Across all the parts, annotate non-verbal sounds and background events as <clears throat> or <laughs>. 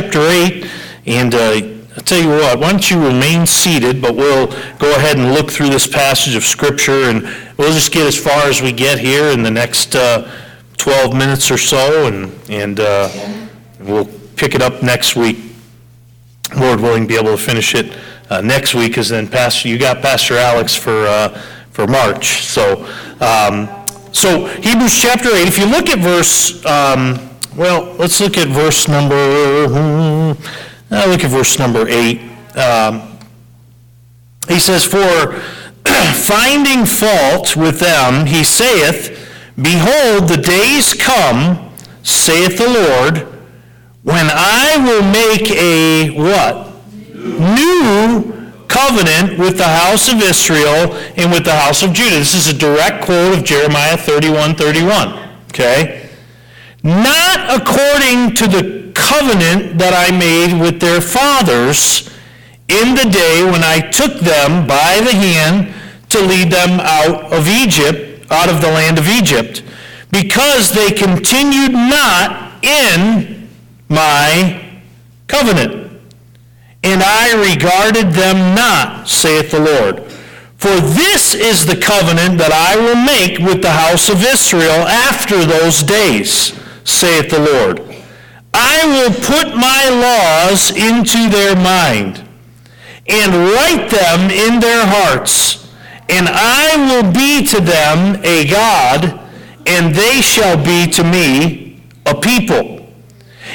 chapter 8, and uh, I'll tell you what, why don't you remain seated, but we'll go ahead and look through this passage of Scripture, and we'll just get as far as we get here in the next uh, 12 minutes or so, and, and uh, we'll pick it up next week. Lord willing, be able to finish it uh, next week, because then Pastor, you got Pastor Alex for, uh, for March. So, um, so Hebrews chapter 8, if you look at verse, um, well, let's look at verse number, hmm, uh, look at verse number 8. Um, he says, For <clears throat> finding fault with them, he saith, Behold, the days come, saith the Lord, when I will make a what? New covenant with the house of Israel and with the house of Judah. This is a direct quote of Jeremiah 31, 31. Okay? Not according to the covenant that I made with their fathers in the day when I took them by the hand to lead them out of Egypt, out of the land of Egypt, because they continued not in my covenant and I regarded them not, saith the Lord. For this is the covenant that I will make with the house of Israel after those days, saith the Lord. I will put my laws into their mind, and write them in their hearts, and I will be to them a God, and they shall be to me a people.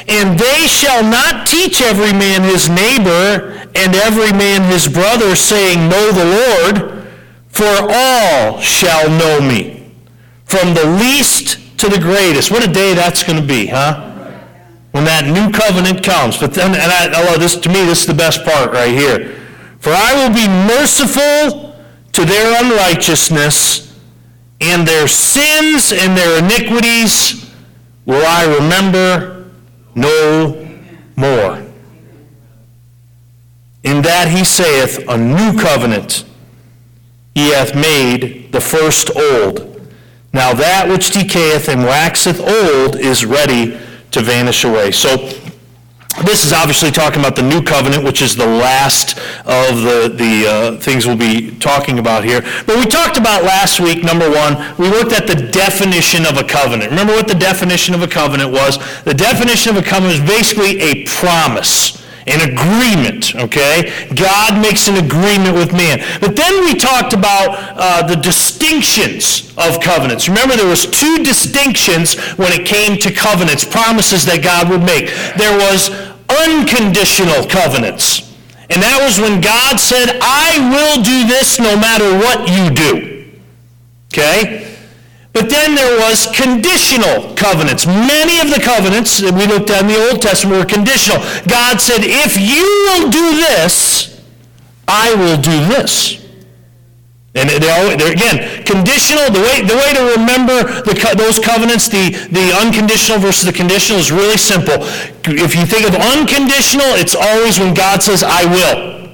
And they shall not teach every man his neighbor and every man his brother, saying, Know the Lord, for all shall know me, from the least to the greatest. What a day that's going to be, huh? When that new covenant comes. But then, and I, I love this, to me, this is the best part right here. For I will be merciful to their unrighteousness, and their sins and their iniquities will I remember no more. In that he saith, A new covenant he hath made the first old. Now that which decayeth and waxeth old is ready to vanish away. So this is obviously talking about the new covenant, which is the last of the, the uh, things we'll be talking about here. But we talked about last week, number one, we looked at the definition of a covenant. Remember what the definition of a covenant was? The definition of a covenant is basically a promise an agreement, okay? God makes an agreement with man. But then we talked about uh, the distinctions of covenants. Remember, there was two distinctions when it came to covenants, promises that God would make. There was unconditional covenants. And that was when God said, I will do this no matter what you do. Okay? But then there was conditional covenants. Many of the covenants that we looked at in the Old Testament were conditional. God said, if you will do this, I will do this. And they're, they're, again, conditional, the way, the way to remember the, those covenants, the, the unconditional versus the conditional is really simple. If you think of unconditional, it's always when God says, I will.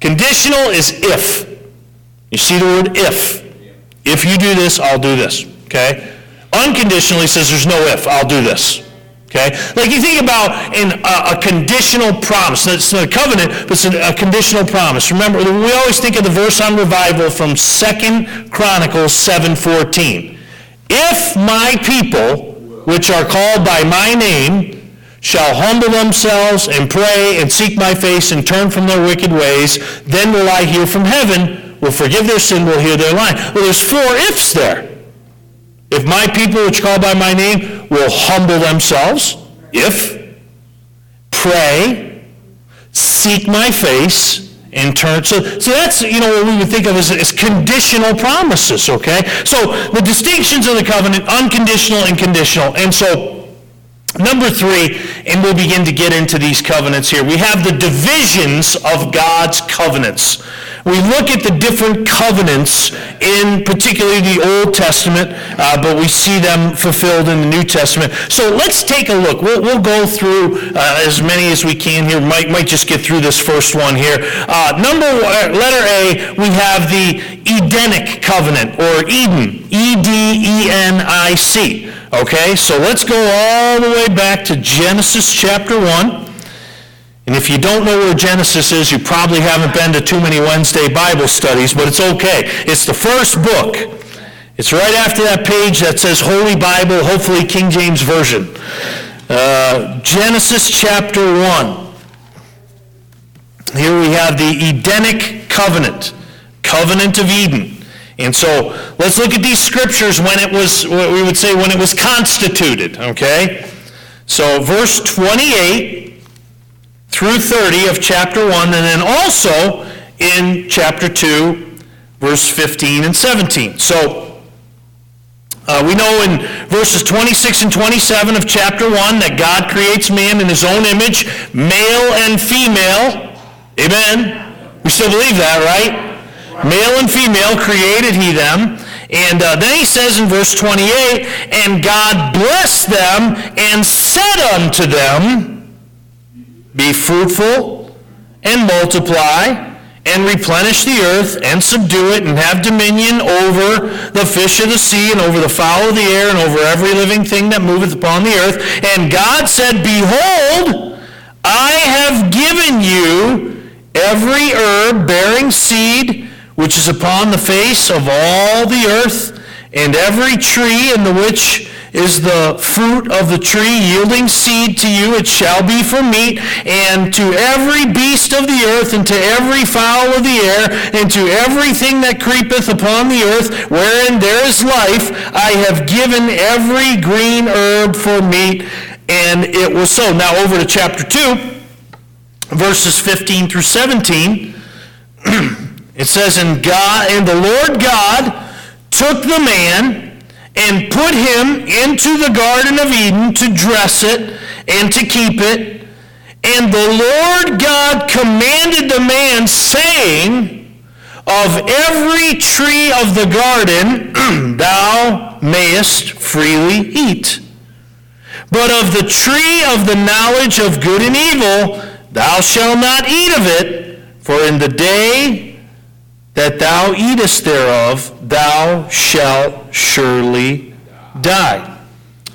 Conditional is if. You see the word if. If you do this, I'll do this. Okay? Unconditionally says there's no if, I'll do this. Okay? Like you think about in a, conditional promise. It's not a covenant, but it's a, a, conditional promise. Remember, we always think of the verse on revival from Second Chronicles 7.14. If my people, which are called by my name, shall humble themselves and pray and seek my face and turn from their wicked ways, then will I hear from heaven will forgive their sin, will hear their line. Well, there's four ifs there. If my people, which call by my name, will humble themselves, if, pray, seek my face, and turn. So, so that's, you know, what we would think of as, as conditional promises, okay? So the distinctions of the covenant, unconditional and conditional. And so Number three, and we'll begin to get into these covenants here. We have the divisions of God's covenants we look at the different covenants in particularly the Old Testament, uh, but we see them fulfilled in the New Testament. So let's take a look. We'll, we'll go through uh, as many as we can here. Might, might just get through this first one here. Uh, number one, letter A, we have the Edenic covenant, or Eden, E-D-E-N-I-C. Okay, so let's go all the way back to Genesis chapter 1. And if you don't know where Genesis is, you probably haven't been to too many Wednesday Bible studies, but it's okay. It's the first book. It's right after that page that says Holy Bible, hopefully King James Version. Uh, Genesis chapter 1. Here we have the Edenic covenant, covenant of Eden. And so let's look at these scriptures when it was, we would say, when it was constituted, okay? So verse 28 through 30 of chapter 1, and then also in chapter 2, verse 15 and 17. So uh, we know in verses 26 and 27 of chapter 1 that God creates man in his own image, male and female. Amen? We still believe that, right? Male and female created he them. And uh, then he says in verse 28, And God blessed them and said unto them, Be fruitful and multiply and replenish the earth and subdue it and have dominion over the fish of the sea and over the fowl of the air and over every living thing that moveth upon the earth. And God said, Behold, I have given you every herb bearing seed which is upon the face of all the earth, and every tree in the which is the fruit of the tree yielding seed to you, it shall be for meat, and to every beast of the earth, and to every fowl of the air, and to everything that creepeth upon the earth, wherein there is life, I have given every green herb for meat. And it was so. Now over to chapter 2, verses 15 through 17. <clears throat> It says, and God and the Lord God took the man and put him into the Garden of Eden to dress it and to keep it. And the Lord God commanded the man, saying, Of every tree of the garden <clears throat> thou mayest freely eat. But of the tree of the knowledge of good and evil thou shalt not eat of it, for in the day that thou eatest thereof, thou shalt surely die.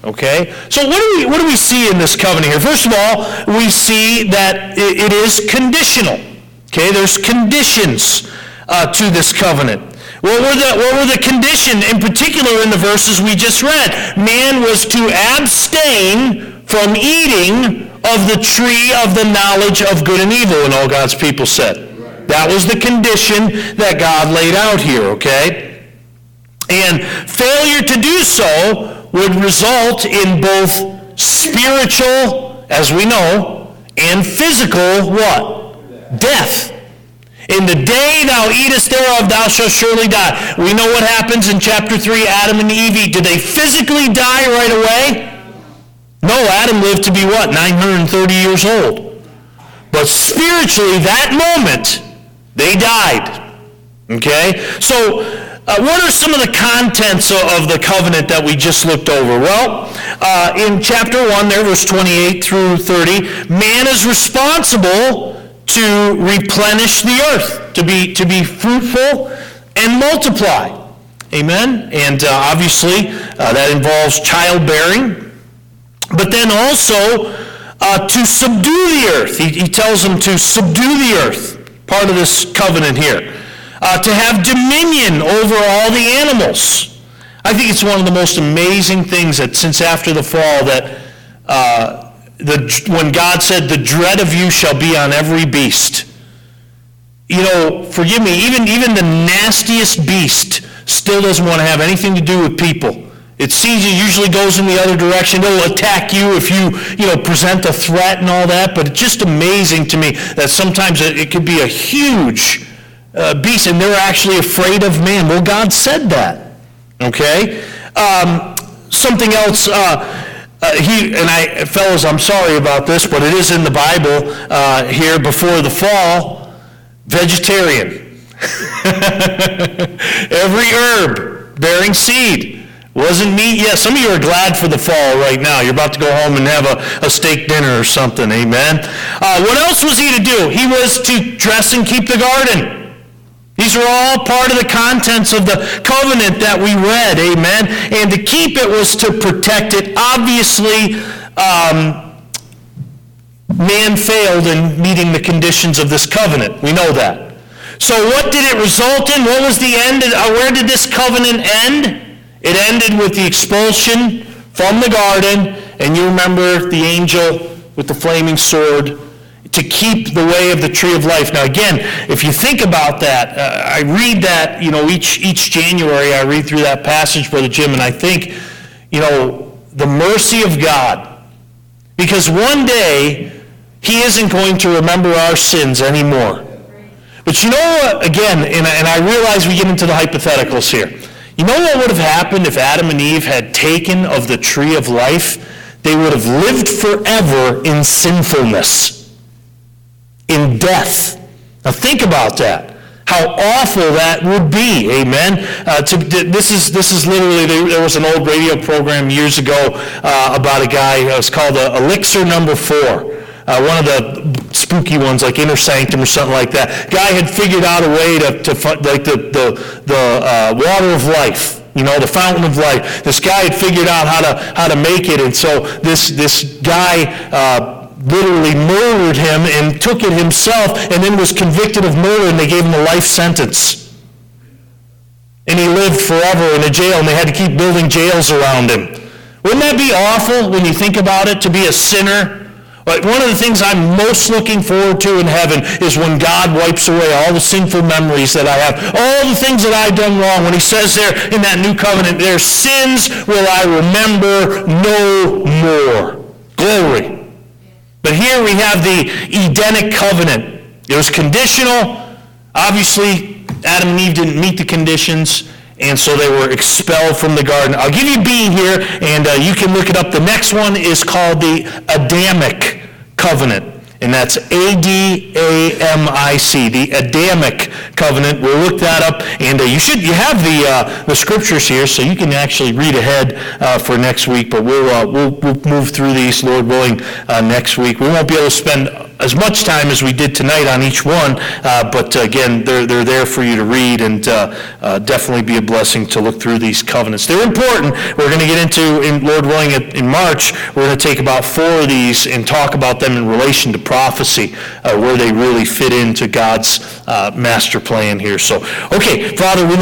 Okay? So what do we what do we see in this covenant here? First of all, we see that it is conditional. Okay, there's conditions uh, to this covenant. What were, the, what were the condition in particular in the verses we just read? Man was to abstain from eating of the tree of the knowledge of good and evil, and all God's people said. That was the condition that God laid out here, okay? And failure to do so would result in both spiritual, as we know, and physical what? Death. In the day thou eatest thereof, thou shalt surely die. We know what happens in chapter 3, Adam and Eve eat. Did they physically die right away? No, Adam lived to be what? 930 years old. But spiritually, that moment, they died. Okay? So, uh, what are some of the contents of the covenant that we just looked over? Well, uh, in chapter 1, there, verse 28 through 30, man is responsible to replenish the earth, to be, to be fruitful and multiply. Amen? And uh, obviously, uh, that involves childbearing. But then also uh, to subdue the earth. He, he tells them to subdue the earth part of this covenant here. Uh, to have dominion over all the animals. I think it's one of the most amazing things that since after the fall that uh, the, when God said, the dread of you shall be on every beast. You know, forgive me, even, even the nastiest beast still doesn't want to have anything to do with people. It sees you, usually goes in the other direction. It'll attack you if you, you know, present a threat and all that. But it's just amazing to me that sometimes it, it could be a huge uh, beast and they're actually afraid of man. Well, God said that. Okay? Um, something else. Uh, uh, he and I, fellows, I'm sorry about this, but it is in the Bible uh, here before the fall. Vegetarian. <laughs> Every herb bearing seed wasn't meat yet. Some of you are glad for the fall right now. You're about to go home and have a, a steak dinner or something. Amen. Uh, what else was he to do? He was to dress and keep the garden. These are all part of the contents of the covenant that we read, amen? And to keep it was to protect it. Obviously, um, man failed in meeting the conditions of this covenant. We know that. So what did it result in? What was the end? Uh, Where did this covenant end? It ended with the expulsion from the garden, and you remember the angel with the flaming sword to keep the way of the tree of life. Now, again, if you think about that, uh, I read that, you know, each, each January I read through that passage, Brother Jim, and I think, you know, the mercy of God. Because one day, He isn't going to remember our sins anymore. But you know what, again, and I, and I realize we get into the hypotheticals here. You know what would have happened if Adam and Eve had taken of the tree of life? They would have lived forever in sinfulness, in death. Now think about that. How awful that would be, amen. Uh, to, this is this is literally there was an old radio program years ago uh, about a guy. It was called uh, Elixir Number Four uh, one of the spooky ones like Inner Sanctum or something like that. Guy had figured out a way to, to like the, the, the uh, water of life, you know, the fountain of life. This guy had figured out how to, how to make it, and so this, this guy uh, literally murdered him and took it himself and then was convicted of murder, and they gave him a life sentence. And he lived forever in a jail, and they had to keep building jails around him. Wouldn't that be awful when you think about it, to be a sinner? One of the things I'm most looking forward to in heaven is when God wipes away all the sinful memories that I have, all the things that I've done wrong. When he says there in that new covenant, their sins will I remember no more. Glory. But here we have the Edenic covenant. It was conditional. Obviously, Adam and Eve didn't meet the conditions and so they were expelled from the garden. I'll give you B here, and uh, you can look it up. The next one is called the Adamic covenant and that's A-D-A-M-I-C, the Adamic covenant. We'll look that up, and uh, you should you have the uh, the scriptures here, so you can actually read ahead uh, for next week. But we'll, uh, we'll we'll move through these, Lord willing, uh, next week. We won't be able to spend as much time as we did tonight on each one, uh, but again, they're they're there for you to read, and definitely be a blessing to look through these covenants. They're important. We're going to get into, in Lord willing, in March. We're going to take about four of these and talk about them in relation to prophecy, uh, where they really fit into God's uh, master plan here. So, okay, Father, we love